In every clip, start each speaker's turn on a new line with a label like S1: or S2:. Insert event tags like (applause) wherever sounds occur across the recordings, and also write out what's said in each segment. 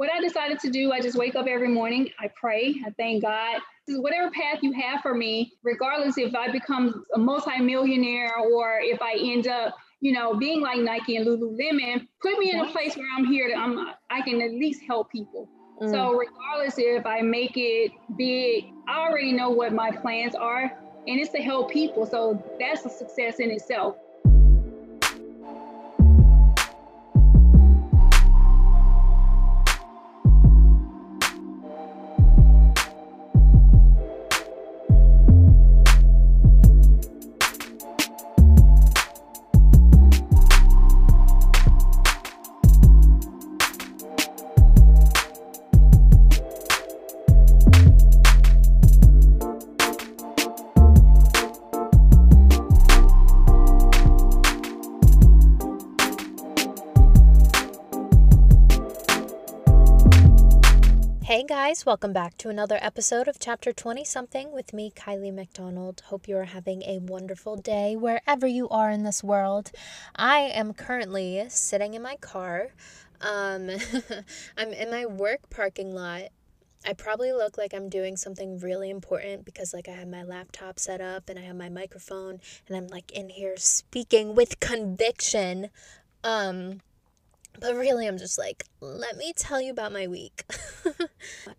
S1: what I decided to do, I just wake up every morning, I pray, I thank God. Whatever path you have for me, regardless if I become a multimillionaire or if I end up, you know, being like Nike and Lululemon, put me in a place where I'm here that I'm I can at least help people. Mm. So regardless if I make it big, I already know what my plans are and it's to help people. So that's a success in itself.
S2: Guys, welcome back to another episode of Chapter 20 Something with me, Kylie McDonald. Hope you are having a wonderful day wherever you are in this world. I am currently sitting in my car. Um, (laughs) I'm in my work parking lot. I probably look like I'm doing something really important because, like, I have my laptop set up and I have my microphone and I'm like in here speaking with conviction. Um, but really, I'm just like, let me tell you about my week. (laughs)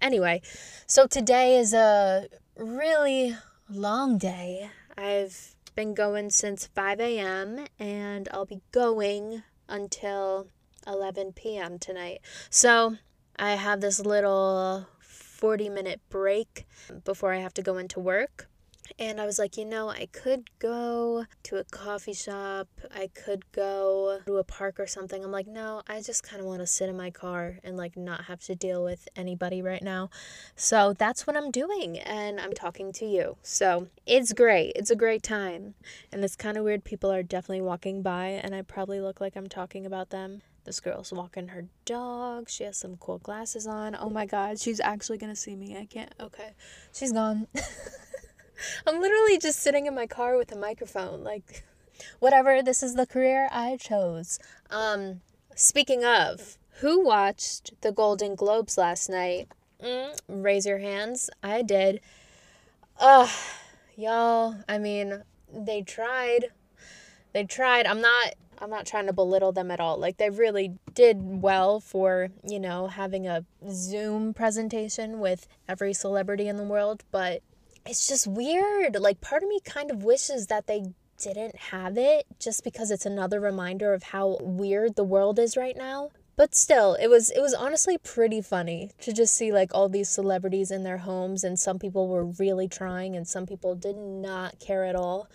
S2: anyway, so today is a really long day. I've been going since 5 a.m. and I'll be going until 11 p.m. tonight. So I have this little 40 minute break before I have to go into work. And I was like, you know, I could go to a coffee shop. I could go to a park or something. I'm like, no, I just kind of want to sit in my car and like not have to deal with anybody right now. So that's what I'm doing. And I'm talking to you. So it's great. It's a great time. And it's kind of weird. People are definitely walking by, and I probably look like I'm talking about them. This girl's walking her dog. She has some cool glasses on. Oh my god, she's actually gonna see me. I can't. Okay. She's gone. (laughs) (laughs) I'm literally just sitting in my car with a microphone. Like, whatever, this is the career I chose. Um, speaking of, who watched the Golden Globes last night? Mm, raise your hands. I did. Ugh, y'all, I mean, they tried. They tried. I'm not I'm not trying to belittle them at all. Like they really did well for, you know, having a Zoom presentation with every celebrity in the world, but it's just weird. Like, part of me kind of wishes that they didn't have it just because it's another reminder of how weird the world is right now. But still, it was it was honestly pretty funny to just see like all these celebrities in their homes and some people were really trying and some people did not care at all.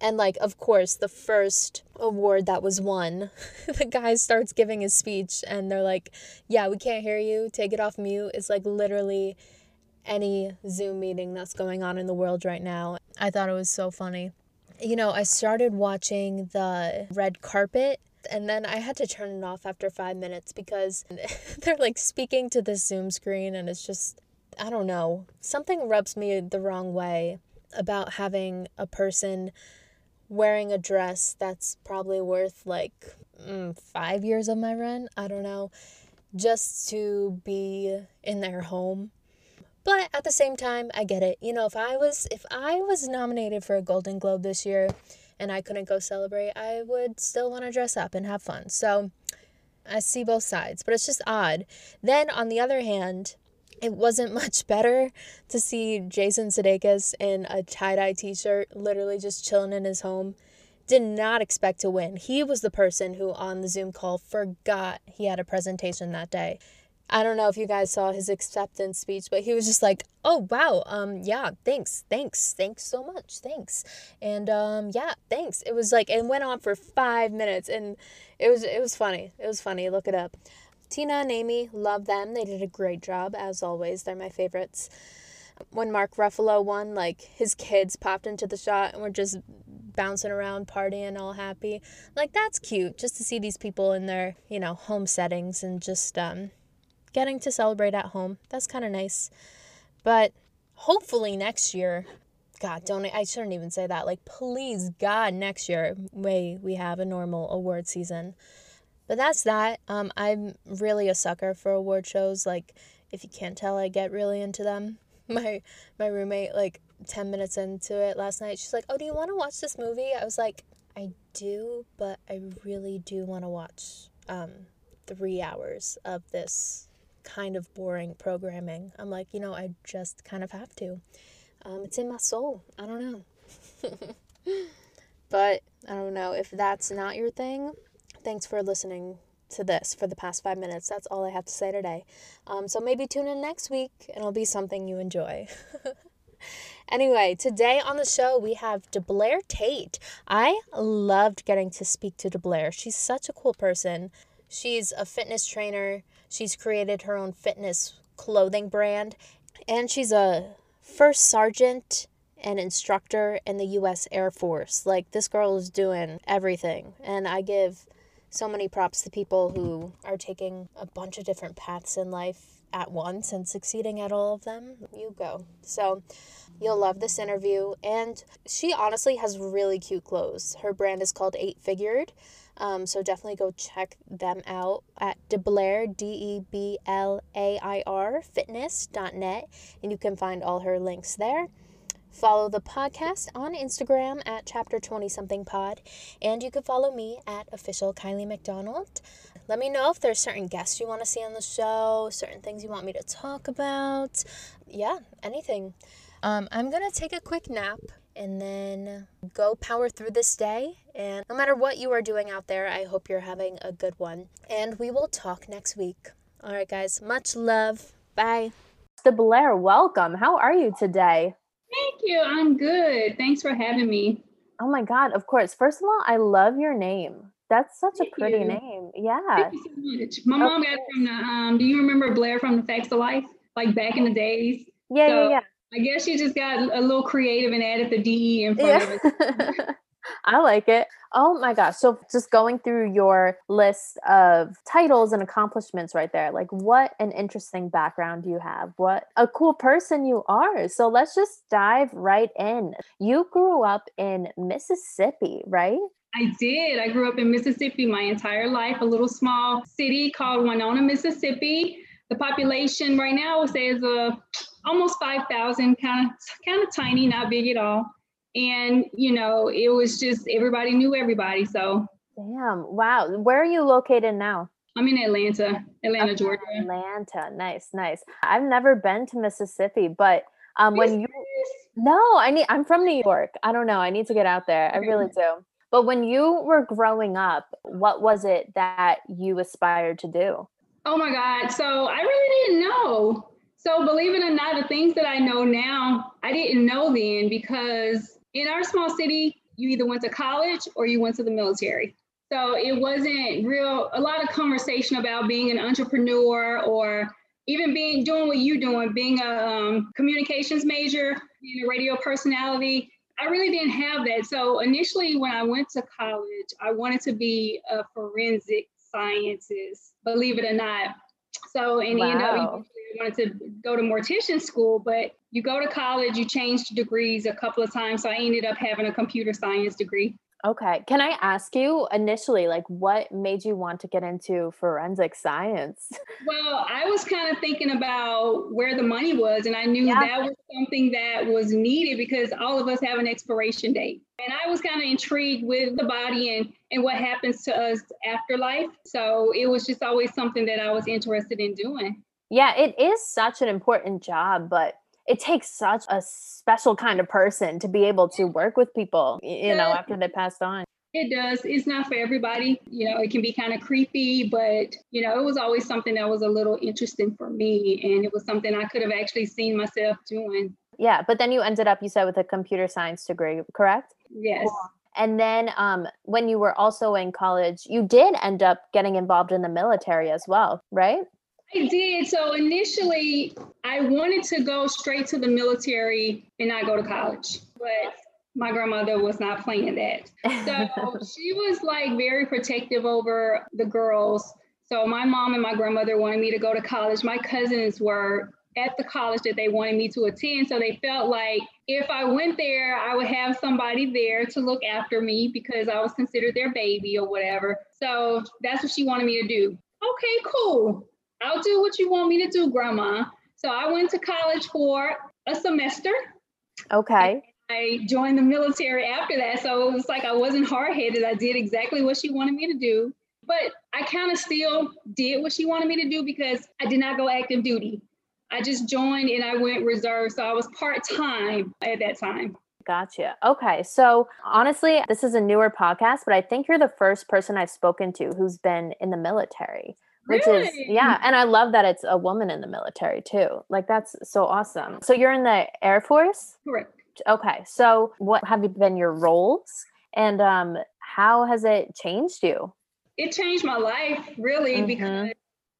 S2: And like of course, the first award that was won, (laughs) the guy starts giving his speech and they're like, "Yeah, we can't hear you. Take it off mute." It's like literally any Zoom meeting that's going on in the world right now. I thought it was so funny. You know, I started watching the red carpet and then I had to turn it off after five minutes because (laughs) they're like speaking to the Zoom screen and it's just, I don't know, something rubs me the wrong way about having a person wearing a dress that's probably worth like mm, five years of my rent. I don't know. Just to be in their home but at the same time, I get it. You know, if I was if I was nominated for a Golden Globe this year and I couldn't go celebrate, I would still want to dress up and have fun. So I see both sides, but it's just odd. Then on the other hand, it wasn't (laughs) much better to see Jason Sudeikis in a tie-dye t-shirt literally just chilling in his home. Did not expect to win. He was the person who on the Zoom call forgot he had a presentation that day. I don't know if you guys saw his acceptance speech, but he was just like, "Oh wow, um, yeah, thanks, thanks, thanks so much, thanks," and um, yeah, thanks. It was like it went on for five minutes, and it was it was funny. It was funny. Look it up. Tina and Amy, love them. They did a great job as always. They're my favorites. When Mark Ruffalo won, like his kids popped into the shot and were just bouncing around, partying, all happy. Like that's cute, just to see these people in their you know home settings and just um getting to celebrate at home. That's kind of nice. But hopefully next year, God, don't I shouldn't even say that. Like please God, next year may we have a normal award season. but that's that. Um, I'm really a sucker for award shows. Like, if you can't tell, I get really into them. (laughs) My my roommate, like ten minutes into it last night, she's like, "Oh, do you want to watch this movie?" I was like, "I do, but I really do want to watch um, three hours of this kind of boring programming." I'm like, you know, I just kind of have to. Um, it's in my soul. I don't know. (laughs) but I don't know if that's not your thing. Thanks for listening to this for the past five minutes. That's all I have to say today. Um, so maybe tune in next week and it'll be something you enjoy. (laughs) anyway, today on the show we have DeBlair Tate. I loved getting to speak to DeBlair. She's such a cool person. She's a fitness trainer. She's created her own fitness clothing brand, and she's a first sergeant and instructor in the US Air Force. Like, this girl is doing everything. And I give so many props to people who are taking a bunch of different paths in life at once and succeeding at all of them. You go. So, you'll love this interview. And she honestly has really cute clothes. Her brand is called Eight Figured. Um, so definitely go check them out at DeBlair, D E B L A I R, fitness.net, and you can find all her links there. Follow the podcast on Instagram at chapter 20 something pod, and you can follow me at official Kylie McDonald. Let me know if there's certain guests you want to see on the show, certain things you want me to talk about. Yeah, anything. Um, I'm going to take a quick nap and then go power through this day. And no matter what you are doing out there, I hope you're having a good one. And we will talk next week. All right, guys, much love. Bye.
S3: DeBlair, welcome. How are you today?
S1: Thank you. I'm good. Thanks for having me.
S3: Oh my God, of course. First of all, I love your name. That's such Thank a pretty you. name. Yeah.
S1: Thank you so much. My okay. mom got it from the um, do you remember Blair from the Facts of Life? Like back in the days?
S3: Yeah, so, yeah, yeah.
S1: I guess you just got a little creative and added the DE in front yeah. of it. (laughs)
S3: I like it. Oh my gosh. So just going through your list of titles and accomplishments right there, like what an interesting background you have. What a cool person you are. So let's just dive right in. You grew up in Mississippi, right?
S1: I did. I grew up in Mississippi my entire life, a little small city called Winona, Mississippi. The population right now, I would say is a almost 5,000, kind of kind of tiny, not big at all. And you know, it was just everybody knew everybody. So
S3: damn, wow. Where are you located now?
S1: I'm in Atlanta, Atlanta, Georgia.
S3: Atlanta, nice, nice. I've never been to Mississippi, but um, when you no, I need. I'm from New York. I don't know. I need to get out there. I really do. But when you were growing up, what was it that you aspired to do?
S1: Oh my God. So I really didn't know. So believe it or not, the things that I know now, I didn't know then because in our small city, you either went to college or you went to the military. So it wasn't real a lot of conversation about being an entrepreneur or even being doing what you're doing, being a um, communications major, being a radio personality. I really didn't have that. So initially, when I went to college, I wanted to be a forensic scientist. Believe it or not, so in wow. end wanted to go to mortician school, but you go to college, you change degrees a couple of times. So I ended up having a computer science degree.
S3: Okay. Can I ask you initially, like, what made you want to get into forensic science? (laughs)
S1: Well, I was kind of thinking about where the money was, and I knew yeah. that was something that was needed because all of us have an expiration date. And I was kind of intrigued with the body and, and what happens to us after life. So it was just always something that I was interested in doing.
S3: Yeah, it is such an important job, but it takes such a special kind of person to be able to work with people, you know, after they passed on.
S1: It does. It's not for everybody. You know, it can be kind of creepy, but, you know, it was always something that was a little interesting for me. And it was something I could have actually seen myself doing.
S3: Yeah. But then you ended up, you said, with a computer science degree, correct?
S1: Yes.
S3: And then um, when you were also in college, you did end up getting involved in the military as well, right?
S1: I did. So initially, I wanted to go straight to the military and not go to college, but my grandmother was not playing that. So (laughs) she was like very protective over the girls. So my mom and my grandmother wanted me to go to college. My cousins were at the college that they wanted me to attend. So they felt like if I went there, I would have somebody there to look after me because I was considered their baby or whatever. So that's what she wanted me to do. Okay, cool. I'll do what you want me to do, Grandma. So I went to college for a semester.
S2: Okay.
S1: I joined the military after that. So it was like I wasn't hard headed. I did exactly what she wanted me to do. But I kind of still did what she wanted me to do because I did not go active duty. I just joined and I went reserve. So I was part time at that time.
S2: Gotcha. Okay. So honestly, this is a newer podcast, but I think you're the first person I've spoken to who's been in the military which
S1: really?
S2: is yeah and i love that it's a woman in the military too like that's so awesome. So you're in the air force?
S1: Correct.
S2: Okay so what have been your roles? And um how has it changed you?
S1: It changed my life really mm-hmm. because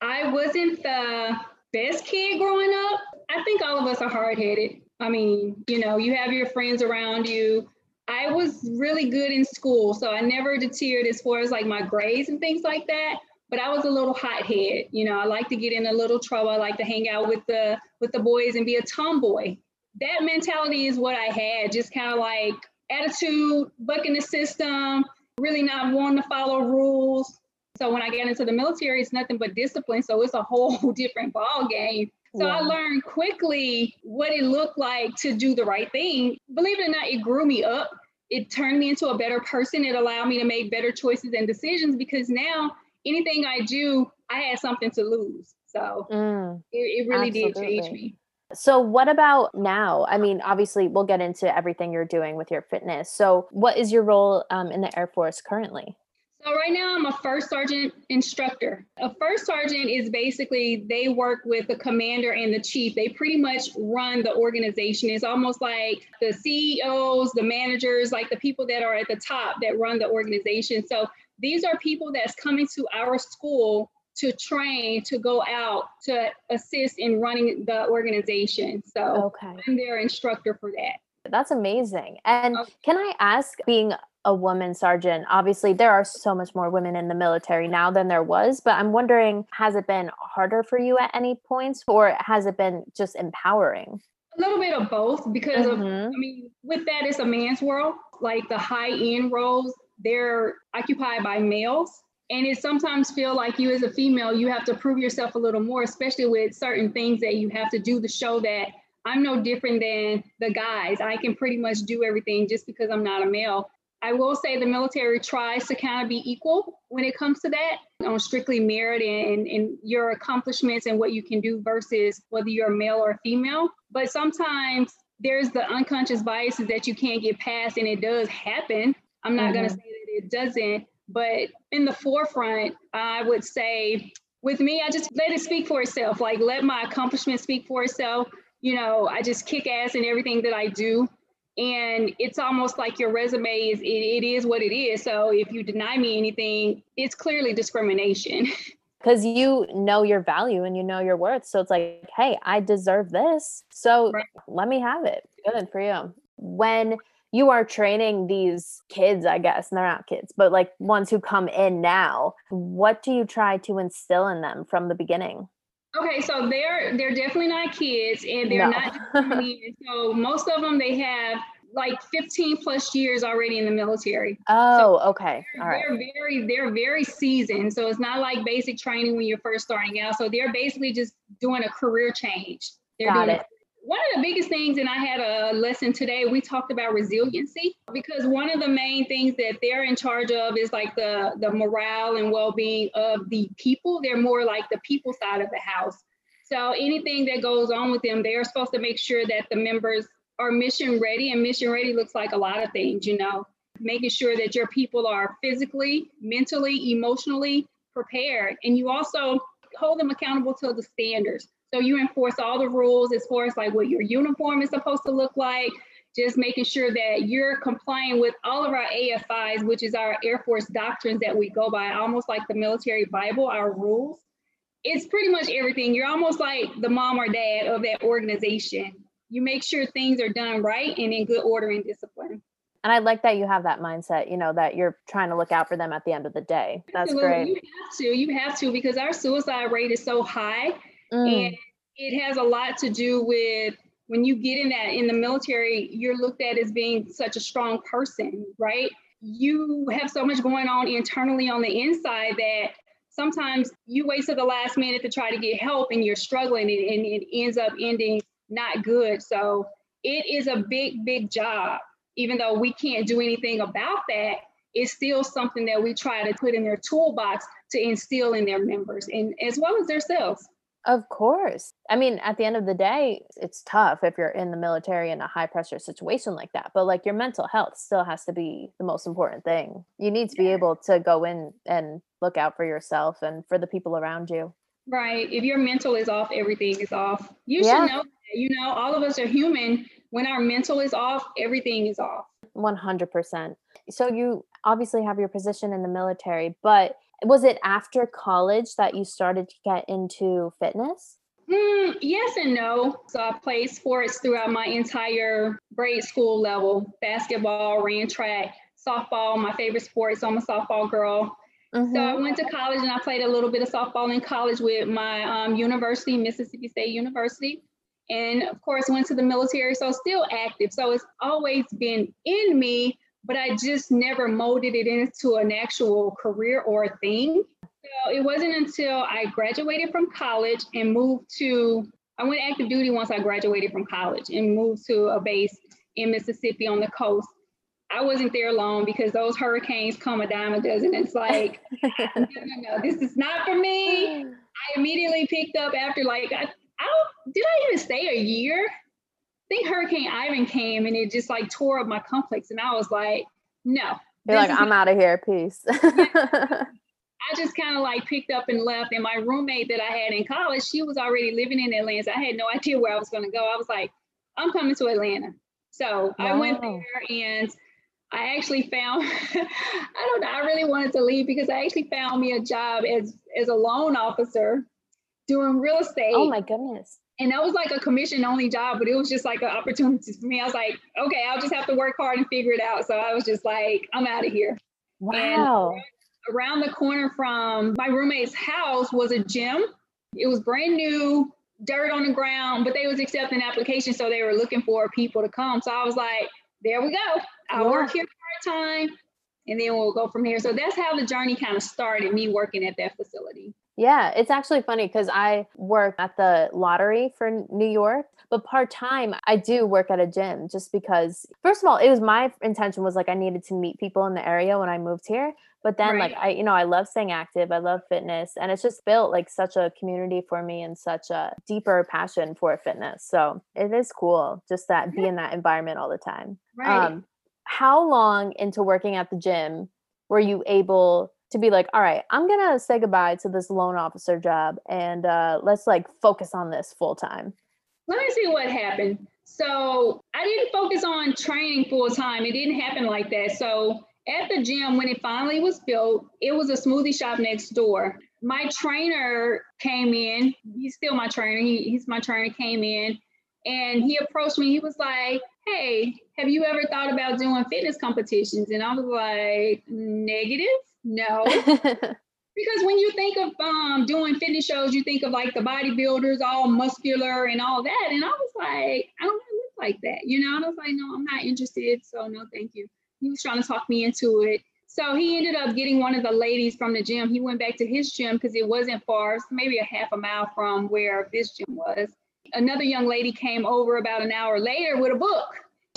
S1: i wasn't the best kid growing up. I think all of us are hard-headed. I mean you know you have your friends around you. I was really good in school so i never deterred as far as like my grades and things like that but I was a little hothead. You know, I like to get in a little trouble. I like to hang out with the with the boys and be a tomboy. That mentality is what I had, just kind of like attitude, bucking the system, really not wanting to follow rules. So when I got into the military, it's nothing but discipline. So it's a (laughs) whole different ball game. So yeah. I learned quickly what it looked like to do the right thing. Believe it or not, it grew me up. It turned me into a better person. It allowed me to make better choices and decisions because now anything I do, I had something to lose. So mm, it, it, really absolutely. did change me.
S2: So, what about now? I mean, obviously, we'll get into everything you're doing with your fitness. So, what is your role um, in the Air Force currently?
S1: So, right now, I'm a first sergeant instructor. A first sergeant is basically they work with the commander and the chief. They pretty much run the organization. It's almost like the CEOs, the managers, like the people that are at the top that run the organization. So, these are people that's coming to our school to train to go out to assist in running the organization. So okay. I'm their instructor for that.
S2: That's amazing. And okay. can I ask, being a woman sergeant, obviously there are so much more women in the military now than there was, but I'm wondering, has it been harder for you at any points or has it been just empowering?
S1: A little bit of both because mm-hmm. of, I mean, with that, it's a man's world. Like the high end roles, they're occupied by males. And it sometimes feel like you as a female, you have to prove yourself a little more, especially with certain things that you have to do to show that I'm no different than the guys. I can pretty much do everything just because I'm not a male. I will say the military tries to kind of be equal when it comes to that on strictly merit and, and your accomplishments and what you can do versus whether you're a male or female. But sometimes there's the unconscious biases that you can't get past, and it does happen. I'm not mm-hmm. going to say that it doesn't, but in the forefront, I would say with me, I just let it speak for itself. Like let my accomplishments speak for itself. You know, I just kick ass in everything that I do. And it's almost like your resume is it, it is what it is. So if you deny me anything, it's clearly discrimination. (laughs)
S2: Because you know your value and you know your worth. So it's like, hey, I deserve this. So right. let me have it. Good for you. When you are training these kids, I guess, and they're not kids, but like ones who come in now. What do you try to instill in them from the beginning?
S1: Okay, so they're they're definitely not kids, and they're no. not. (laughs) so most of them they have like 15 plus years already in the military.
S2: Oh, so okay.
S1: All right. They're very they're very seasoned. So it's not like basic training when you're first starting out. So they're basically just doing a career change. They're
S2: Got
S1: doing
S2: it
S1: one of the biggest things, and I had a lesson today, we talked about resiliency because one of the main things that they're in charge of is like the, the morale and well being of the people. They're more like the people side of the house. So anything that goes on with them, they're supposed to make sure that the members are mission ready, and mission ready looks like a lot of things, you know, making sure that your people are physically, mentally, emotionally prepared. And you also hold them accountable to the standards. So you enforce all the rules as far as like what your uniform is supposed to look like, just making sure that you're complying with all of our AFIs, which is our Air Force doctrines that we go by, almost like the military Bible, our rules. It's pretty much everything. You're almost like the mom or dad of that organization. You make sure things are done right and in good order and discipline.
S2: And I like that you have that mindset, you know, that you're trying to look out for them at the end of the day. That's
S1: Absolutely.
S2: great.
S1: You have to, you have to, because our suicide rate is so high Mm. And It has a lot to do with when you get in that in the military, you're looked at as being such a strong person, right? You have so much going on internally on the inside that sometimes you wait to the last minute to try to get help and you're struggling and, and it ends up ending not good. So it is a big, big job. Even though we can't do anything about that, it's still something that we try to put in their toolbox to instill in their members and as well as themselves.
S2: Of course. I mean, at the end of the day, it's tough if you're in the military in a high pressure situation like that. But like your mental health still has to be the most important thing. You need to be able to go in and look out for yourself and for the people around you.
S1: Right. If your mental is off, everything is off. You
S2: Yeah.
S1: should know that. You know, all of us are human. When our mental is off, everything is off.
S2: 100%. So you obviously have your position in the military, but was it after college that you started to get into fitness?
S1: Hmm, yes and no. So I played sports throughout my entire grade school level basketball, ran track, softball, my favorite sport. So I'm a softball girl. So I
S2: Mhm.
S1: went to college and I played a little bit of softball in college with my um, university, Mississippi State University. And of course, went to the military. So still active. So it's always been in me, but I just never molded it into an actual career or a thing. So it wasn't until I graduated from college and moved to, I went active duty once I graduated from college and moved to a base in Mississippi on the coast. I wasn't there long because those hurricanes come a dime a dozen. It's like, (laughs) no, no, no, this is not for me. (laughs) I immediately picked up after like, I, I don't, did I even stay a year? Think Hurricane Ivan came and it just like tore up my complex. And I was like, no.
S2: You're like, I'm out of here. Peace. (laughs) (laughs)
S1: I just kind of like picked up and left. And my roommate that I had in college, she was already living in Atlanta. So I had no idea where I was going to go. I was like, I'm coming to Atlanta. So I went there and I actually found, (laughs) I don't know, I really wanted to leave because I actually found me a job as, as a loan officer doing real oh estate.
S2: oh my goodness.
S1: And that was like a commission only job, but it was just like an opportunity for me. I was like, okay, I'll just have to work hard and figure it out. So I was just like, I'm out of here
S2: Wow.
S1: around the corner from my roommate's house was a gym. It was brand new, dirt on the ground, but they was accepting applications, so they were looking for people to come. So I was like, there we go. I'll work here part time, and then we'll go from here. So that's how the journey kind of started. Me working at that facility.
S2: Yeah, it's actually funny because I work at the lottery for New York, but part time I do work at a gym just because, first of all, it was my intention was like I needed to meet people in the area when I moved here. But then, like, I, you know, I love staying active, I love fitness, and it's just built like such a community for me and such a deeper passion for fitness. So it is cool just that be in that environment all the time.
S1: Right.
S2: Um, how long into working at the gym were you able to be like, all right, I'm gonna say goodbye to this loan officer job and uh, let's like focus on this full time?
S1: Let me see what happened. So I didn't focus on training full time. It didn't happen like that. So at the gym, when it finally was built, it was a smoothie shop next door. My trainer came in. He's still my trainer. He, he's my trainer. Came in, and he approached me. He was like, "Hey, have you ever thought about doing fitness competitions?" And I was like, "Negative, no." Because when you think of um, doing fitness shows, you think of like the bodybuilders, all muscular and all that. And I was like, I don't want to look like that, you know? I was like, no, I'm not interested. So no, thank you. He was trying to talk me into it. So he ended up getting one of the ladies from the gym. He went back to his gym because it wasn't far, maybe a half a mile from where this gym was. Another young lady came over about an hour later with a book.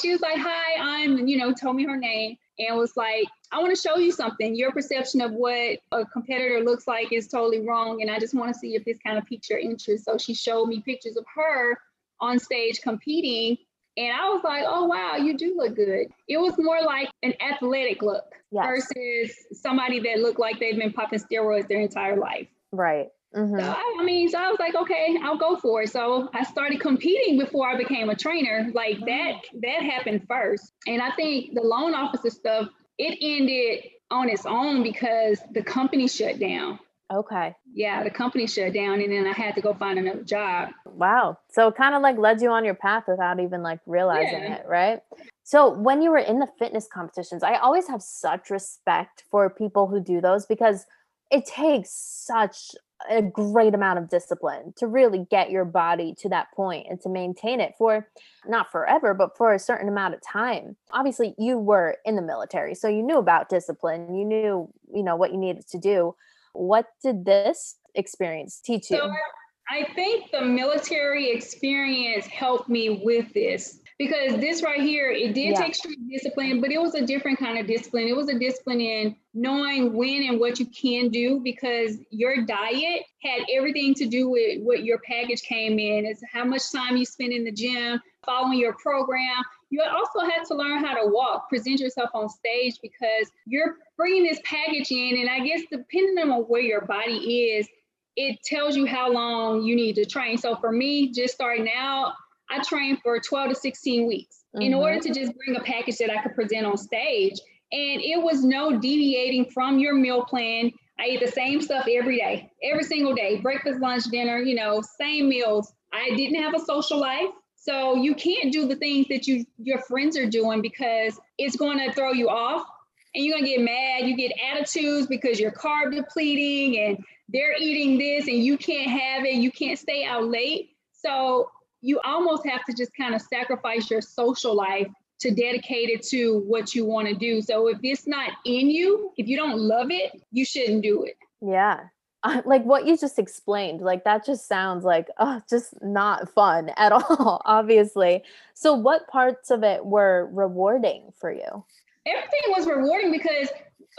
S1: She was like, Hi, I'm, you know, told me her name and was like, I want to show you something. Your perception of what a competitor looks like is totally wrong. And I just want to see if this kind of piques your interest. So she showed me pictures of her on stage competing. And I was like, oh, wow, you do look good. It was more like an athletic look
S2: yes.
S1: versus somebody that looked like they've been popping steroids their entire life.
S2: Right. Mhm.
S1: So I, I mean, so I was like, okay, I'll go for it. So I started competing before I became a trainer. Like that, that happened first. And I think the loan officer stuff, it ended on its own because the company shut down.
S2: Okay.
S1: Yeah, the company shut down, and then I had to go find another job.
S2: Wow. So it kind of like led you on your path without even like realizing
S1: Yeah.
S2: it, right? So when you were in the fitness competitions, I always have such respect for people who do those because it takes such a great amount of discipline to really get your body to that point and to maintain it for not forever but for a certain amount of time. Obviously you were in the military so you knew about discipline. You knew you know what you needed to do. What did this experience teach you?
S1: So i think the military experience helped me with this because this right here, it did yeah. take strict discipline, but it was a different kind of discipline. It was a discipline in knowing when and what you can do because your diet had everything to do with what your package came in. It's how much time you spend in the gym, following your program. You also had to learn how to walk, present yourself on stage because you're bringing this package in. And I guess depending on where your body is, it tells you how long you need to train. So for me, just starting out, I trained for 12 to 16 weeks mm-hmm. in order to just bring a package that I could present on stage. And it was no deviating from your meal plan. I ate the same stuff every day, every single day breakfast, lunch, dinner, you know, same meals. I didn't have a social life. So you can't do the things that you your friends are doing because it's going to throw you off and you're going to get mad. You get attitudes because you're carb depleting and they're eating this and you can't have it. You can't stay out late. So you almost have to just kind of sacrifice your social life to dedicate it to what you want to do. So if it's not in you, if you don't love it, you shouldn't do it.
S2: Yeah. (laughs) like what you just explained, like that just sounds like oh, just not fun at (laughs) all, obviously. So what parts of it were rewarding for you?
S1: Everything was rewarding because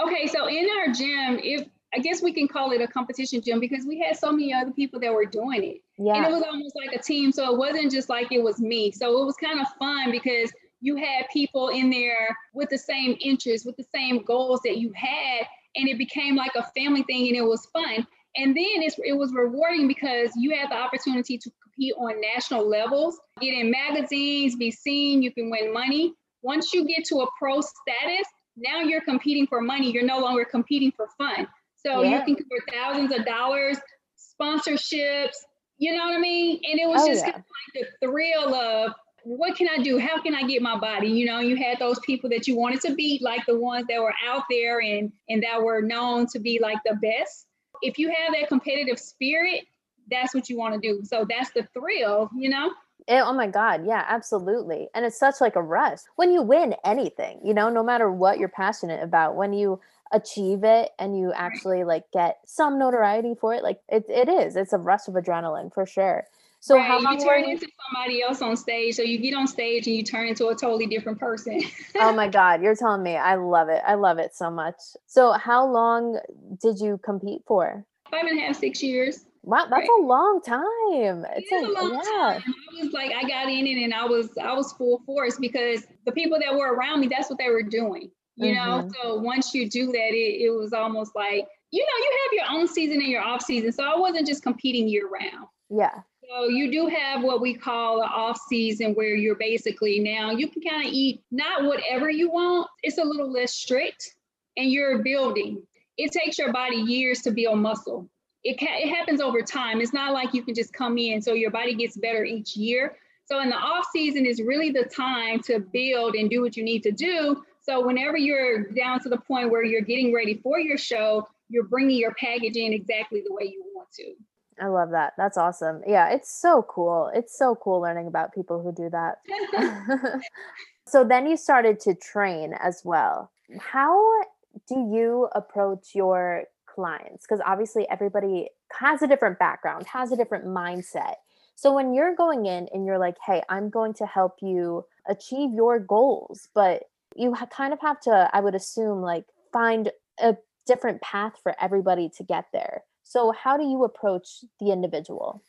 S1: okay, so in our gym, if I guess we can call it a competition gym because we had so many other people that were doing it. Yeah. And it was almost like a team. So it wasn't just like it was me. So it was kind of fun because you had people in there with the same interests, with the same goals that you had. And it became like a family thing and it was fun. And then it was rewarding because you had the opportunity to compete on national levels, get in magazines, be seen, you can win money. Once you get to a pro status, now you're competing for money. You're no longer competing for fun. So yeah. you can for thousands of dollars, sponsorships, you know what I mean? And it was oh, just yeah. kind of like the thrill of what can I do? How can I get my body? You know, you had those people that you wanted to beat, like the ones that were out there and and that were known to be like the best. If you have that competitive spirit, that's what you want to do. So that's the thrill, you know?
S2: It, oh my god yeah absolutely and it's such like a rush when you win anything you know no matter what you're passionate about when you achieve it and you actually like get some notoriety for it like it, it is it's a rush of adrenaline for sure so
S1: right. how long you turn you- into somebody else on stage so you get on stage and you turn into a totally different person
S2: oh my (laughs) god you're telling me i love it i love it so much so how long did you compete for
S1: five and a half six years
S2: Wow, that's right. a long time. It's
S1: it a long yeah. time. I was like, I got in it and I was I was full force because the people that were around me, that's what they were doing you mm-hmm. know so once you do that it, it was almost like you know you have your own season and your off season so i wasn't just competing year round.
S2: Yeah.
S1: So you do have what we call an off season where you're basically now you can kind of eat not whatever you want it's a little less strict and you're building. It takes your body years to build muscle. It, ca- it happens over time. It's not like you can just come in so your body gets better each year. So in the off season is really the time to build and do what you need to do so whenever you're down to the point where you're getting ready for your show, you're bringing your package in exactly the way you want to.
S2: I love that. That's awesome. Yeah, it's so cool. It's so cool learning about people who do that. (laughs) (laughs) so then you started to train as well. How do you approach your clients? Because obviously everybody has a different background, has a different mindset. So when you're going in and you're like, hey, I'm going to help you achieve your goals, but you ha- kind of have to i would assume like find a different path for everybody to get there. So how do you approach the individual?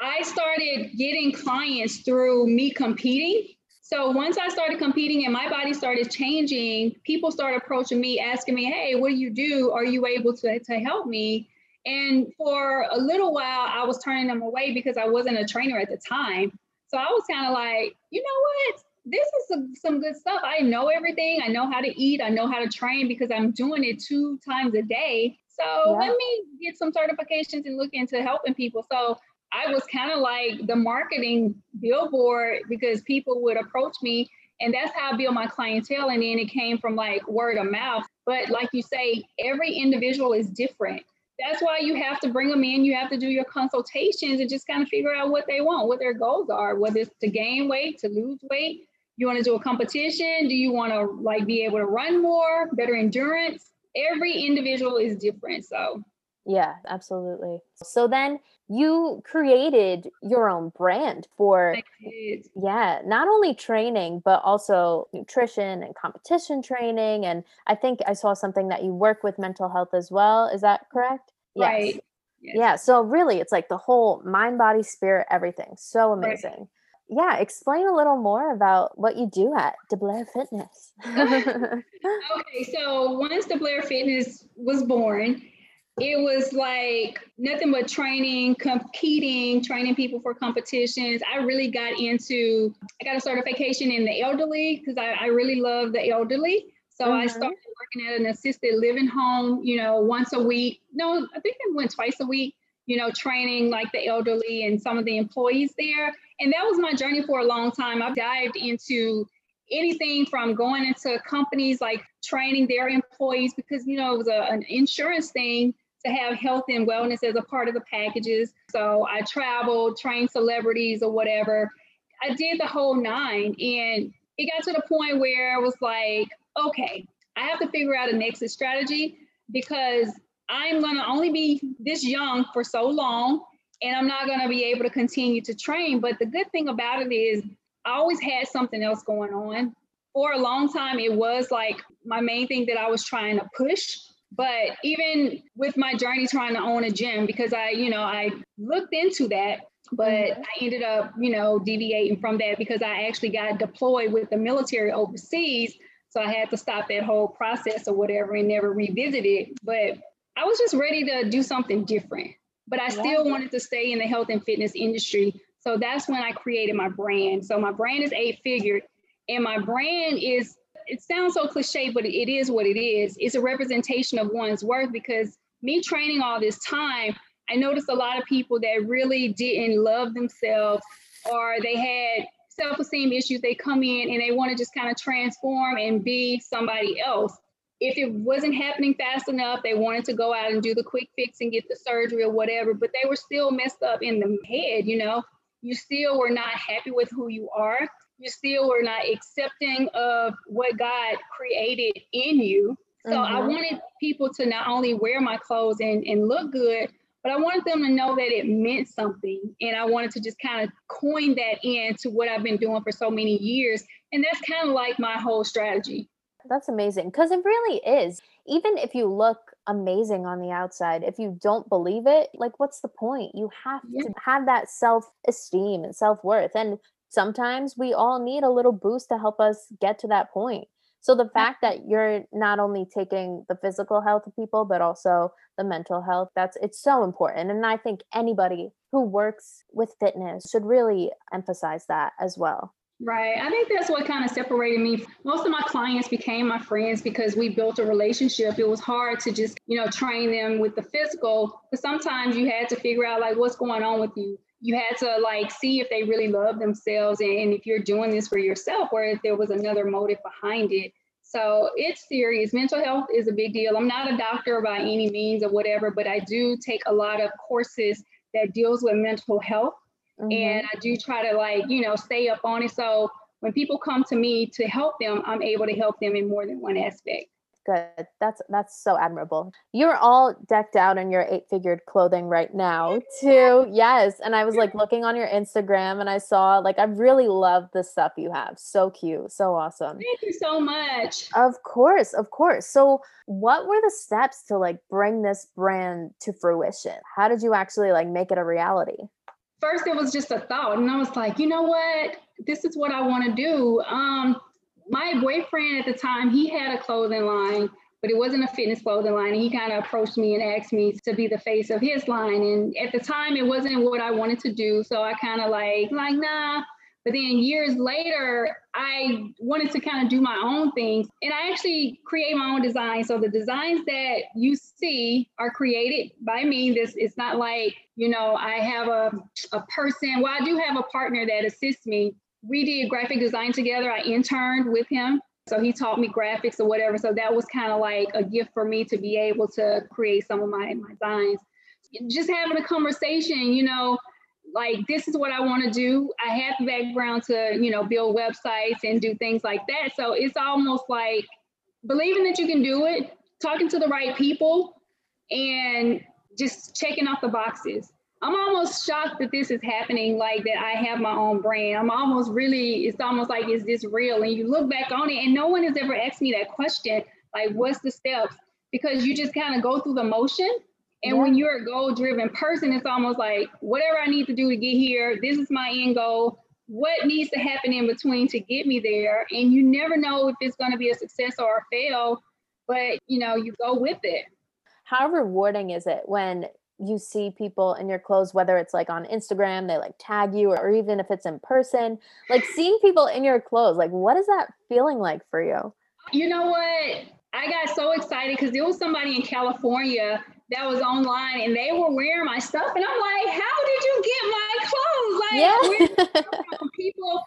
S1: I started getting clients through me competing. So once i started competing and my body started changing people started approaching me asking me hey what do you do? Are you able to, to help me? And for a little while i was turning them away because i wasn't a trainer at the time. So i was kind of like you know what this is some, some good stuff. I know everything. I know how to eat. I know how to train because I'm doing it two times a day. So yeah. let me get some certifications and look into helping people. So I was kind of like the marketing billboard because people would approach me and that's how I build my clientele. And then it came from like word of mouth. But like you say, every individual is different. that's why you have to bring them in. You have to do your consultations and just kind of figure out what they want, what their goals are, whether it's to gain weight, to lose weight. You want to do a competition? Do you want to like be able to run more, better endurance? Every individual is different. So
S2: yeah, absolutely. So then you created your own brand for yeah, not only training but also nutrition and competition training and I think I saw something that you work with mental health as well. Is that correct?
S1: Right. Yes.
S2: Yes. Yeah, so really it's like the whole mind body spirit everything. So amazing. Right yeah, explain a little more about what you do at DeBlair Fitness. (laughs)
S1: okay, so once DeBlair Fitness was born, it was like nothing but training, competing, training people for competitions. I really got into, I got a certification in the elderly because I, I, really love the elderly. So mm-hmm. I started working at an assisted living home, you know, once a week. No, I think I went twice a week, you know, training like the elderly and some of the employees there. And that was my journey for a long time. I've dived into anything from going into companies like training their employees because you know it was a, an insurance thing to have health and wellness as a part of the packages. So I traveled, trained celebrities or whatever. I did the whole nine. And it got to the point where i was like, okay, I have to figure out an exit strategy because I'm going to only be this young for so long and I'm not going to be able to continue to train. But the good thing about it is, I always had something else going on. For a long time, it was like my main thing that I was trying to push but even with my journey trying to own a gym, because I, you know, I looked into that, but mm-hmm. I ended up, you know, deviating from that because I actually got deployed with the military overseas. So I had to stop that whole process or whatever and never revisit it. But I was just ready to do something different. But I still wanted to stay in the health and fitness industry. So that's when I created my brand. So my brand is eight figured, and my brand is it sounds so cliche, but it is what it is. It's a representation of one's worth because me training all this time, I noticed a lot of people that really didn't love themselves or they had self-esteem issues. They come in and they want to just kind of transform and be somebody else. If it wasn't happening fast enough, they wanted to go out and do the quick fix and get the surgery or whatever, but they were still messed up in the head, you know. You still were not happy with who you are you still were not accepting of what God created in you. So mm-hmm. I wanted people to not only wear my clothes and, and look good, but I wanted them to know that it meant something. And I wanted to just kind of coin that into what I've been doing for so many years. And that's kind of like my whole strategy.
S2: That's amazing because it really is. Even if you look amazing on the outside, if you don't believe it, like what's the point? You have yeah. to have that self esteem and self worth. And sometimes we all need a little boost to help us get to that point. So the fact that you're not only taking the physical health of people but also the mental health that's it's so important and I think anybody who works with fitness should really emphasize that as well.
S1: Right. I think that's what kind of separated me. Most of my clients became my friends because we built a relationship. It was hard to just, you know, train them with the physical, but sometimes you had to figure out like what's going on with you you had to like see if they really love themselves and, if you're doing this for yourself or if there was another motive behind it. So it's serious. Mental health is a big deal. I'm not a doctor by any means or whatever, but I do take a lot of courses that deals with mental health. Mm-hmm. And I do try to like, you know, stay up on it. So when people come to me to help them, I'm able to help them in more than one aspect.
S2: Good. That's that's so admirable. You're all decked out in your eight figured clothing right now too. Yes. And i was like looking on your instagram and i saw like i really love the stuff you have. So cute. So awesome.
S1: Thank you so much.
S2: Of course. Of course. So what were the steps to like bring this brand to fruition? How did you actually like make it a reality
S1: first it was just a thought and i was like you know what this is what i want to do um my boyfriend at the time, he had a clothing line, but it wasn't a fitness clothing line. And he kind of approached me and asked me to be the face of his line. And at the time, it wasn't what I wanted to do. So I kind of like, like, nah. But then years later, I wanted to kind of do my own things. And I actually create my own designs. So the designs that you see are created by me. This it's not like, you know, I have a, a person. Well, I do have a partner that assists me we did graphic design together. I interned with him. So he taught me graphics or whatever. So that was kind of like a gift for me to be able to create some of my, my designs. Just having a conversation, you know, like this is what I want to do. I have the background to, you know, build websites and do things like that. So it's almost like believing that you can do it, talking to the right people, and just checking off the boxes. I'm almost shocked that this is happening, like that I have my own brand. I'm almost really, it's almost like, is this real? And you look back on it, and no one has ever asked me that question, like, what's the steps? Because you just kind of go through the motion. And yeah. when you're a goal driven person, it's almost like, whatever I need to do to get here, this is my end goal. What needs to happen in between to get me there? And you never know if it's going to be a success or a fail, but you know, you go with it.
S2: How rewarding is it when you see people in your clothes, whether it's like on Instagram, they like tag you, or even if it's in person, like seeing people in your clothes, like what is that feeling like for you?
S1: You know what? I got so excited because there was somebody in California that was online and they were wearing my stuff. And I'm like, how did you get my clothes? Like, yeah. (laughs) people,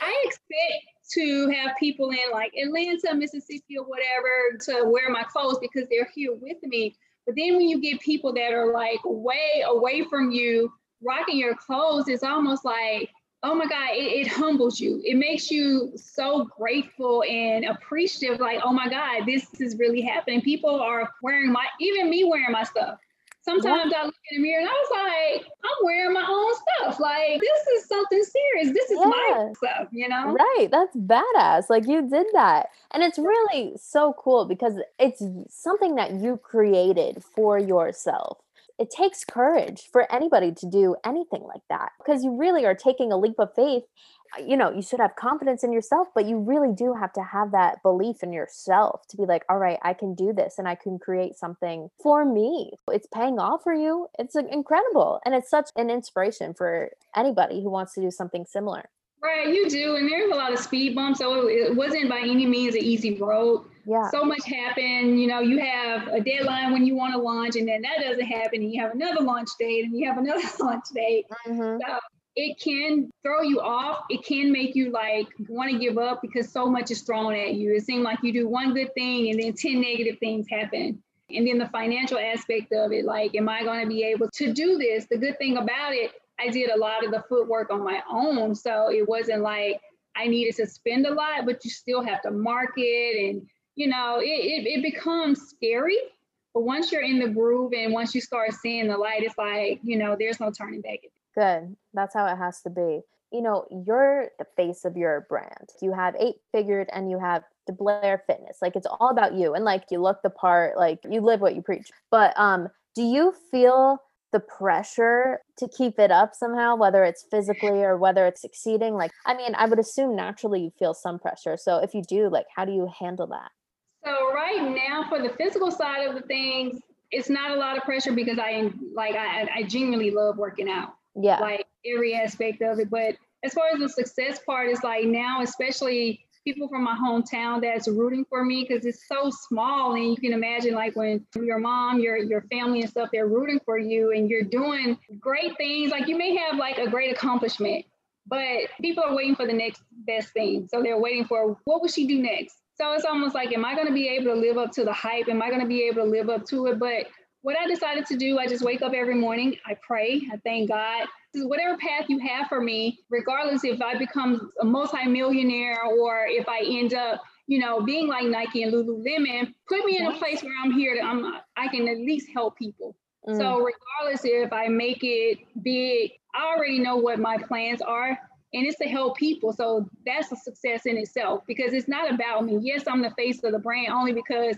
S1: I expect to have people in like Atlanta, Mississippi, or whatever to wear my clothes because they're here with me. But then when you get people that are like way away from you rocking your clothes, it's almost like, oh my God, it, it, humbles you. It makes you so grateful and appreciative, like, oh my God, this is really happening. People are wearing my, even me wearing my stuff. Sometimes yeah. I look in the mirror and I was like, I'm wearing my own stuff. Like, this is something serious. This is yeah. my stuff, you know?
S2: Right. That's badass. Like, you did that. And it's really so cool because it's something that you created for yourself it takes courage for anybody to do anything like that because you really are taking a leap of faith. Uh, you know you should have confidence in yourself but you really do have to have that belief in yourself to be like all right i can do this and i can create something for me. It's paying off for you. It's incredible and it's such an inspiration for anybody who wants to do something similar
S1: Right, you do. And there's a lot of speed bumps. So it wasn't by any means an easy road. Yeah. So much happened. You know, you have a deadline when you want to launch, and then that doesn't happen. And you have another launch date, and you have another (laughs) launch date. Mm-hmm. So it can throw you off. It can make you like want to give up because so much is thrown at you. It seems like you do one good thing and then 10 negative things happen. And then the financial aspect of it, like, am I going to be able to do this? The good thing about it I did a lot of the footwork on my own. So it wasn't like I needed to spend a lot, but you still have to market and, you know, it, it, it becomes scary. But once you're in the groove and once you start seeing the light, it's like, you know, there's no turning back.
S2: Good. That's how it has to be. You know, you're the face of your brand. You have eight figured and you have DeBlair Fitness. Like it's all about you. And like you look the part, like you live what you preach. But um, do you feel the pressure to keep it up somehow, whether it's physically or whether it's succeeding? Like, I mean, I would assume naturally you feel some pressure. So if you do, like, how do you handle that?
S1: So right now, for the physical side of the things, it's not a lot of pressure because I like I, I genuinely love working out.
S2: Yeah.
S1: Like every aspect of it. But as far as the success part, is like now, especially people from my hometown that's rooting for me because it's so small and you can imagine like when your mom your your family and stuff they're rooting for you and you're doing great things. Like you may have like a great accomplishment but people are waiting for the next best thing. So they're waiting for what will she do next? So it's almost like am i going to be able to live up to the hype? Am i going to be able to live up to it? But what i decided to do i just wake up every morning i pray i thank god whatever path you have for me, regardless if I become a multimillionaire or if I end up, you know, being like Nike and Lululemon, put me in a place where I'm here that I'm I can at least help people. Mm. So regardless if I make it big, I already know what my plans are and it's to help people. So that's a success in itself because it's not about me. Yes, I'm the face of the brand only because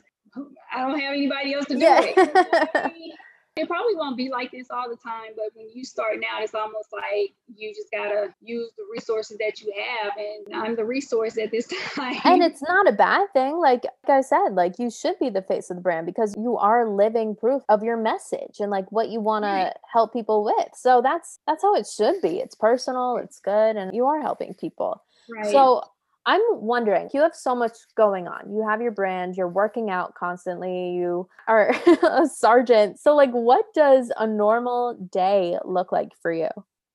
S1: I don't have anybody else to do yeah. it. (laughs) it probably won't be like this all the time, but when you start now, it's almost like you just gotta use the resources that you have, and I'm the resource at this (laughs) time.
S2: And it's not a bad thing. Like, like I said, like you should be the face of the brand because you are living proof of your message and like what you want to help people with. So that's that's how it should be. It's personal, it's good, and you are helping people. Right. So I'm wondering, you have so much going on. You have your brand, you're working out constantly, you are (laughs) a sergeant. So, like, what does a normal day look like for you?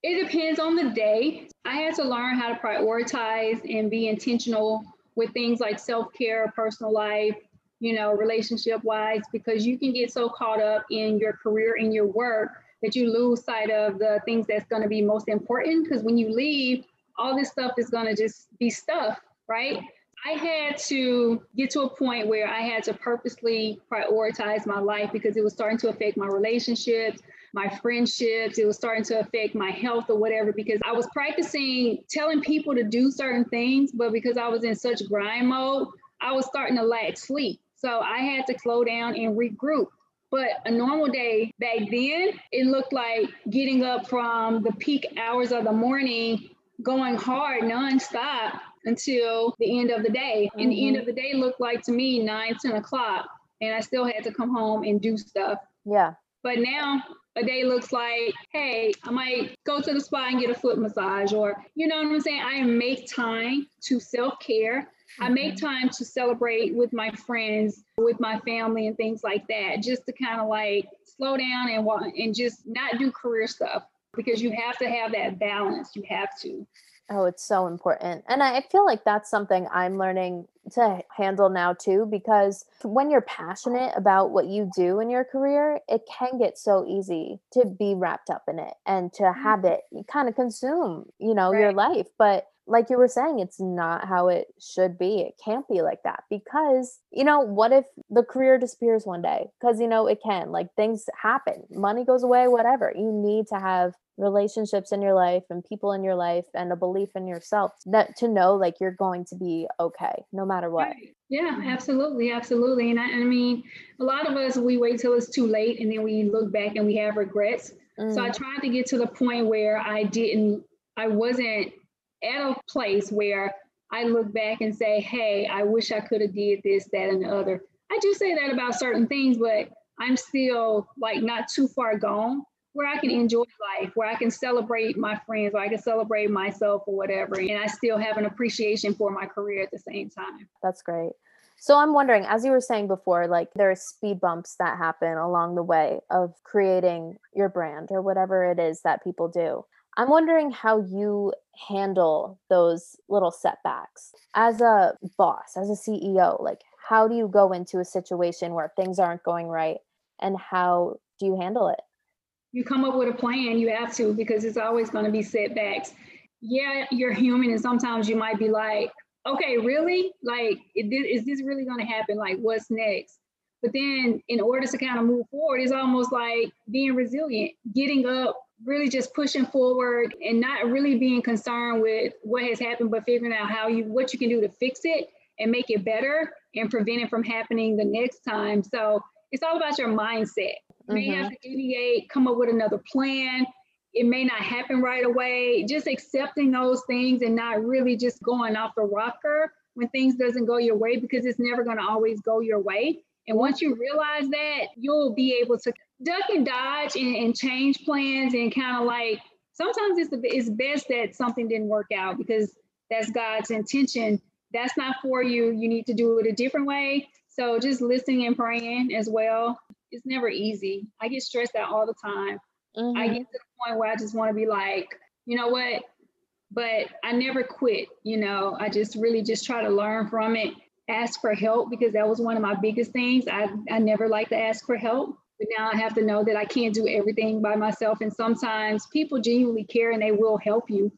S1: It depends on the day. I had to learn how to prioritize and be intentional with things like self-care, personal life, you know, relationship wise, because you can get so caught up in your career and your work that you lose sight of the things that's going to be most important. Because when you leave, all this stuff is going to just be stuff, right? I had to get to a point where I had to purposely prioritize my life because it was starting to affect my relationships, my friendships. It was starting to affect my health or whatever because I was practicing telling people to do certain things, but because I was in such grind mode, I was starting to lack sleep. So I had to slow down and regroup. But a normal day back then, it looked like getting up from the peak hours of the morning, going hard nonstop until the end of the day. Mm-hmm. And the end mm-hmm. of the day looked like to me nine, 10 o'clock. And I still had to come home and do stuff.
S2: Yeah.
S1: But now a day looks like, hey, I might go to the spa and get a foot massage, or you know what I'm saying? I make time to self care. Mm-hmm. I make time to celebrate with my friends, with my family, and things like that, just to kind of like slow down and and just not do career stuff because you have to have that balance. You have to.
S2: Oh, it's so important. And I feel like that's something I'm learning to handle now too, because when you're passionate about what you do in your career, it can get so easy to be wrapped up in it and to have mm-hmm. it kind of consume, you know, right. your life. But like you were saying, it's not how it should be. It can't be like that because, you know, what if the career disappears one day? Because, you know, it can, like things happen, money goes away, whatever. You need to have relationships in your life and people in your life and a belief in yourself that to know like you're going to be okay no matter what. Right.
S1: Yeah, absolutely. Absolutely. And I, I, mean, a lot of us, we wait till it's too late and then we look back and we have regrets. Mm. So I mm. tried to get to the point where I didn't, I wasn't at a place where I look back and say, hey, I wish I could have did this, that, and the other. I do say that about certain things, but I'm still like not too far gone where I can enjoy life, where I can celebrate my friends, where I can celebrate myself or whatever. And I still have an appreciation for my career at the same time.
S2: That's great. So I'm wondering, as you were saying before, like there are speed bumps that happen along the way of creating your brand or whatever it is that people do. I'm wondering how you handle those little setbacks as a boss, as a CEO. Like, how do you go into a situation where things aren't going right and how do you handle it?
S1: you come up with a plan, you have to, because it's always going to be setbacks. Yeah, you're human, and sometimes you might be like, okay, really? Like, is this really going to happen? Like, what's next? But then, in order to kind of move forward, it's almost like being resilient, getting up, really just pushing forward, and not really being concerned with what has happened, but figuring out how you what you can do to fix it and make it better and prevent it from happening the next time. So it's all about your mindset. You may mm-hmm. have to deviate, come up with another plan. It may not happen right away. Just accepting those things and not really just going off the rocker when things doesn't go your way because it's never going to always go your way. And once you realize that, you'll be able to duck and dodge and, and change plans and kind of like sometimes it's the, it's best that something didn't work out because that's God's intention. That's not for you. You need to do it a different way. So just listening and praying as well. It's never easy. I get stressed out all the time. Mm-hmm. I get to the point where I just want to be like, you know what? But I never quit. You know, I just really just try to learn from it, ask for help because that was one of my biggest things. I, I never like to ask for help. But now I have to know that I can't do everything by myself. And sometimes people genuinely care and they will help you.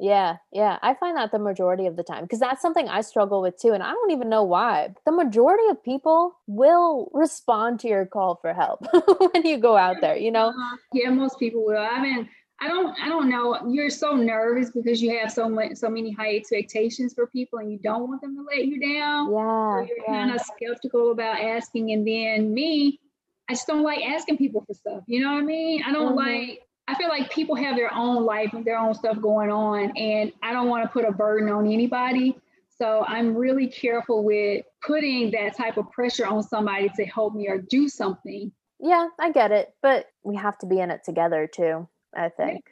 S2: Yeah, yeah. I find that the majority of the time because that's something I struggle with too. And I don't even know why. The majority of people will respond to your call for help (laughs) when you go out there, you know? Uh,
S1: yeah, most people will. I mean, I don't I don't know. You're so nervous because you have so much so many high expectations for people and you don't want them to let you down.
S2: Yeah.
S1: So you're
S2: yeah.
S1: kind of skeptical about asking. And then me, I just don't like asking people for stuff. You know what I mean? I don't mm-hmm. like I feel like people have their own life and their own stuff going on, and I don't want to put a burden on anybody. So I'm really careful with putting that type of pressure on somebody to help me or do something.
S2: Yeah, I get it, but we have to be in it together too, I think.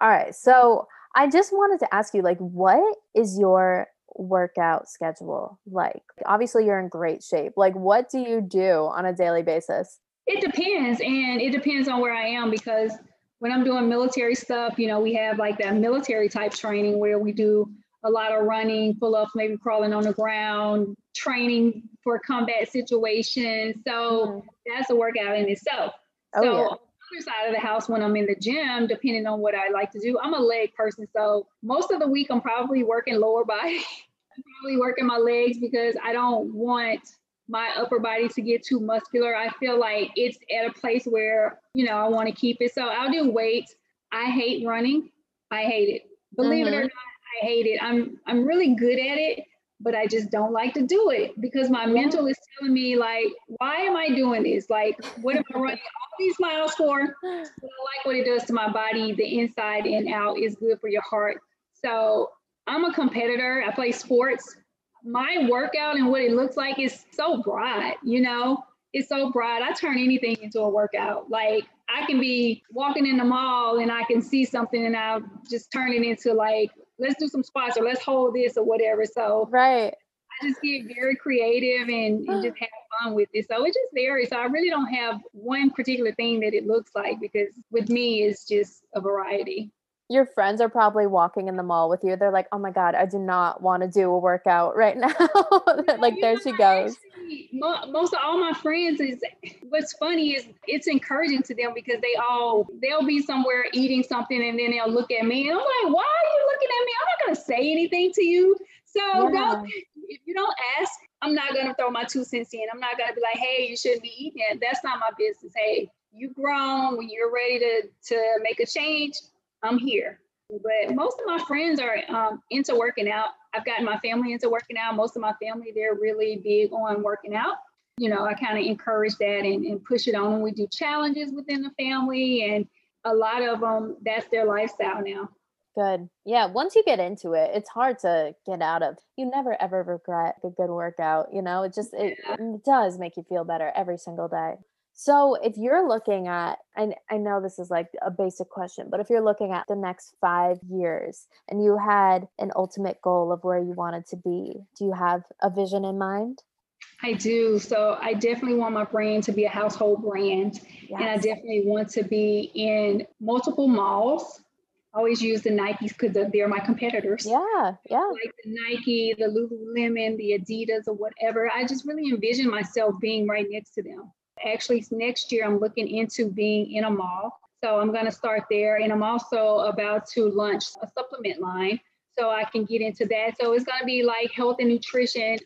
S2: All right. So I just wanted to ask you like what is your workout schedule like? Obviously you're in great shape. Like what do you do on a daily basis?
S1: It depends and it depends on where I am because when I'm doing military stuff, you know, we have like that military type training where we do a lot of running, pull ups, maybe crawling on the ground, training for combat situations. So mm. that's a workout in itself. Oh, so yeah. Side of the house when I'm in the gym, depending on what I like to do, I'm a leg person. So most of the week I'm probably working lower body. I'm (laughs) probably working my legs because I don't want my upper body to get too muscular. I feel like it's at a place where, you know, I want to keep it. So I'll do weights. I hate running. I hate it. Believe mm-hmm. it or mm-hmm. not, I hate it. I'm I'm really good at it, but I just don't like to do it because my mm-hmm. mental is telling me like, why am I doing this? Like, what am I running all these miles for? But I like what it does to my body. The inside and out is good for your heart. So I'm a competitor. I play sports. My workout and what it looks like is so broad, you know, it's so broad. I turn anything into a workout. Like I can be walking in the mall and I can see something and I'll just turn it into like, let's do some squats or let's hold this or whatever. So
S2: right.
S1: I just get very creative and, and just (gasps) have fun with it. So it just varies. So I really don't have one particular thing that it looks like because with me it's just a variety
S2: your friends are probably walking in the mall with you. They're like, "Oh my god, I do not want to do a workout right (laughs) now." like there she goes.
S1: Actually, most of all my friends is what's funny is it's encouraging to them because they all they'll be somewhere eating something and then they'll look at me and I'm like, "Why are you looking at me? I'm not gonna say anything to you." So yeah. don't if you don't ask, I'm not gonna throw my two cents in. I'm not gonna be like, "Hey, you shouldn't be eating it." That's not my business. Hey, you grown when you're ready to to make a change I'm here. But most of my friends are um, into working out. I've gotten my family into working out. Most of my family, they're really big on working out. You know, I kind of encourage that and, and push it on. When we do challenges within the family, and a lot of them, that's their lifestyle now.
S2: Good. Yeah. Once you get into it, it's hard to get out of. You never ever regret a good workout. You know, it just, it, yeah. it does make you feel better every single day. So if you're looking at, and I know this is like a basic question, but if you're looking at the next five years and you had an ultimate goal of where you wanted to be, do you have a vision in mind?
S1: I do. So I definitely want my brand to be a household brand. Yes. And I definitely want to be in multiple malls. I always use the Nikes because they're my competitors.
S2: Yeah, yeah.
S1: Like the Nike, the Lululemon, the Adidas, or whatever. I just really envision myself being right next to them. Actually, next year I'm looking into being in a mall. So I'm going to start there. And I'm also about to launch a supplement line so I can get into that. So it's going to be like health and nutrition.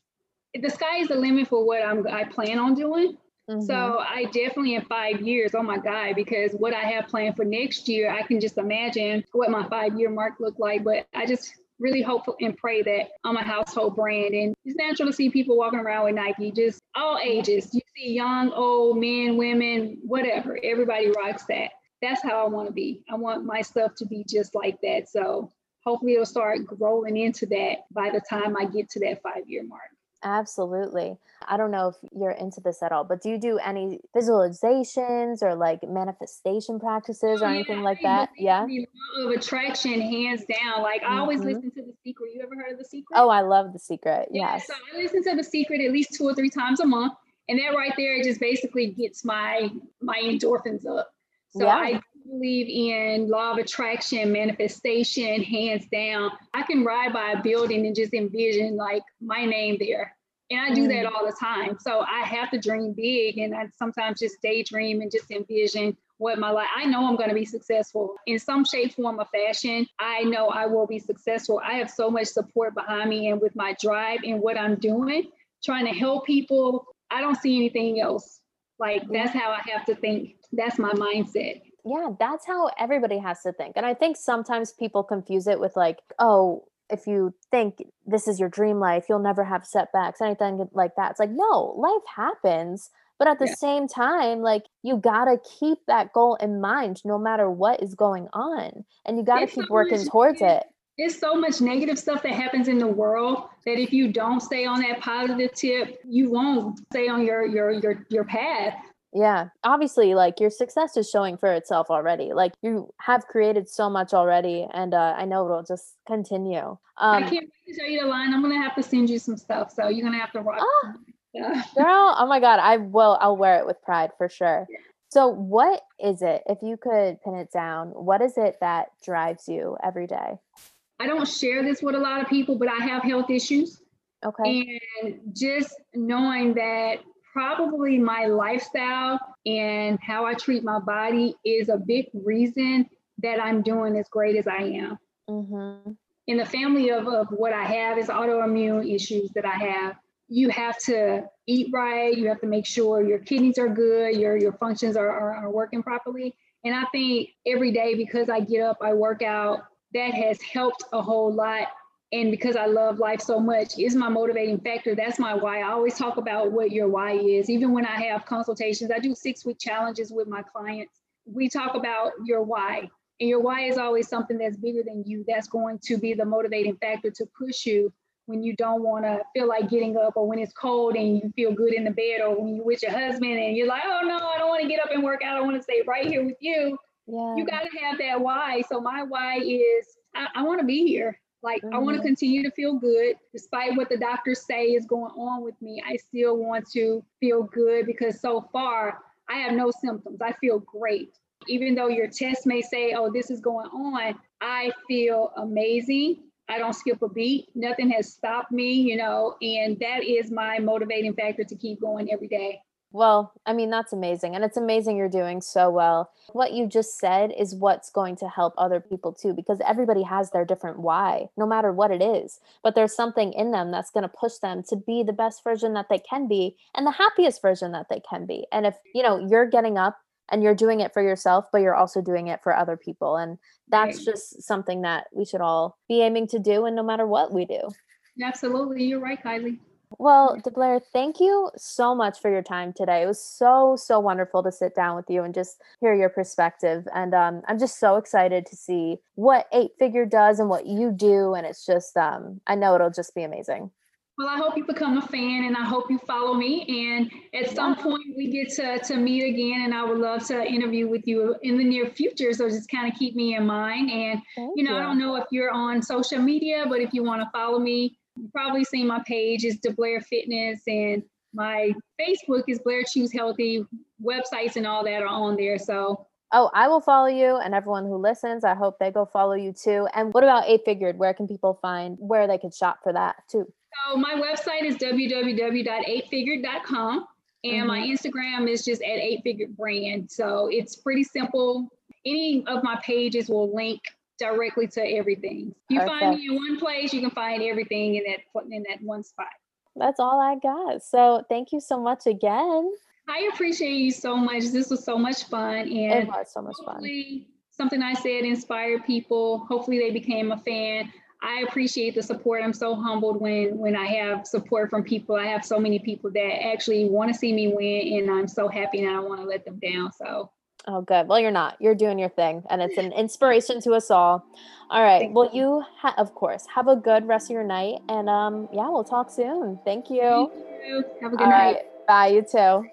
S1: The sky is the limit for what I'm, I plan on doing. Mm-hmm. So I definitely in five years, oh my God, because what I have planned for next year, I can just imagine what my five year mark look like. But I just really hopeful and pray that I'm a household brand. And it's natural to see people walking around with Nike, just all ages. You see young, old, men, women, whatever. Everybody rocks that. That's how I want to be. I want my stuff to be just like that. So hopefully it'll start rolling into that by the time I get to that five year mark.
S2: Absolutely. I don't know if you're into this at all, but do you do any visualizations or like manifestation practices or oh, anything like that? Yeah.
S1: Law of attraction, hands down. Like I mm-hmm. always listen to The Secret. You ever heard of The Secret?
S2: Oh, I love The Secret.
S1: Yeah. So I listen to The Secret at least two or three times a month, and that right there just basically gets my my endorphins up. So yeah. I believe in law of attraction, manifestation, hands down. I can ride by a building and just envision like my name there. And I do that mm. all the time. So I have to dream big and I sometimes just daydream and just envision what my life. I know I'm going to be successful in some shape, form, or fashion. I know I will be successful. I have so much support behind me and with my drive and what I'm doing, trying to help people. I don't see anything else. Like that's how I have to think. That's my mindset
S2: yeah, that's how everybody has to think. And I think sometimes people confuse it with like, oh, if you think this is your dream life, you'll never have setbacks, anything like that. It's like, no, life happens. But at the yeah. same time, like you gotta keep that goal in mind no matter what is going on. And you gotta it's keep so working much, towards it.
S1: There's so much negative stuff that happens in the world that if you don't stay on that positive tip, you won't stay on your your your your path.
S2: Yeah. Obviously, like your success is showing for itself already. Like you have created so much already, and uh, I know it'll just continue. Um,
S1: I can't wait to show you the line. I'm gonna have to send you some stuff, so you're gonna have to rock. Oh,
S2: yeah. girl, oh my god, I will. I'll wear it with pride for sure. Yeah. So, what is it? If you could pin it down, what is it that drives you every day?
S1: I don't share this with a lot of people, but I have health issues.
S2: Okay.
S1: And just knowing that probably my lifestyle and how I treat my body is a big reason that I'm doing as great as I am.
S2: Mm-hmm.
S1: In the family of, of what I have is autoimmune issues that I have. You have to eat right. You have to make sure your kidneys are good, your, your functions are, are, are working properly. And I think every day because I get up, I work out, that has helped a whole lot. And because I love life so much, is my motivating factor. That's my why. I always talk about what your why is. Even when I have consultations, I do six week challenges with my clients. We talk about your why. And your why is always something that's bigger than you. That's going to be the motivating factor to push you when you don't want to feel like getting up or when it's cold and you feel good in the bed or when you're with your husband and you're like, oh no, I don't want to get up and work out. I want to stay right here with you.
S2: Yeah.
S1: You got to have that why. So my why is I, I want to be here. Like mm-hmm. I want to continue to feel good despite what the doctors say is going on with me. I still want to feel good because so far I have no symptoms. I feel great. Even though your test may say, oh, this is going on, I feel amazing. I don't skip a beat. Nothing has stopped me, you know, and that is my motivating factor to keep going every day.
S2: Well, I mean, that's amazing. And it's amazing you're doing so well. What you just said is what's going to help other people too, because everybody has their different why, no matter what it is. But there's something in them that's going to push them to be the best version that they can be and the happiest version that they can be. And if, you know, you're getting up and you're doing it for yourself, but you're also doing it for other people. And that's right. just something that we should all be aiming to do. And no matter what we do.
S1: Absolutely. You're right, Kylie.
S2: Well, DeBlair, thank you so much for your time today. It was so, so wonderful to sit down with you and just hear your perspective. And um, I'm just so excited to see what Eight Figure does and what you do. And it's just, um, I know it'll just be amazing.
S1: Well, I hope you become a fan and I hope you follow me. And at some point we get to, to meet again and I would love to interview with you in the near future. So just kind of keep me in mind. And, Thank you know, you. I don't know if you're on social media, but if you want to follow me, you probably seen my page is DeBlair Fitness and my Facebook is Blair Choose Healthy. Websites and all that are on there. So
S2: Oh, I will follow you and everyone who listens. I hope they go follow you too. And what about Eight Figured? Where can people find where they could shop for that too?
S1: So my website is www.eightfigured.com and mm-hmm. my Instagram is just at Eight Figured Brand. So it's pretty simple. Any of my pages will link directly to everything. You Perfect. find me in one place, you can find everything in that in that one spot.
S2: That's all I got. So thank you so much again.
S1: I appreciate you so much. This was so much fun, and
S2: it was so much fun.
S1: Something I said inspired people. Hopefully, they became a fan. I appreciate the support. I'm so humbled when when I have support from people. I have so many people that actually want to see me win, and I'm so happy, and I don't want to let them down. So.
S2: Oh, good. Well, you're not. You're doing your thing, and it's an inspiration to us all. All right. Well, you, ha- of course, have a good rest of your night, and um, yeah, we'll talk soon. Thank you.
S1: Thank you. Have a good all night. Right.
S2: Bye. You too.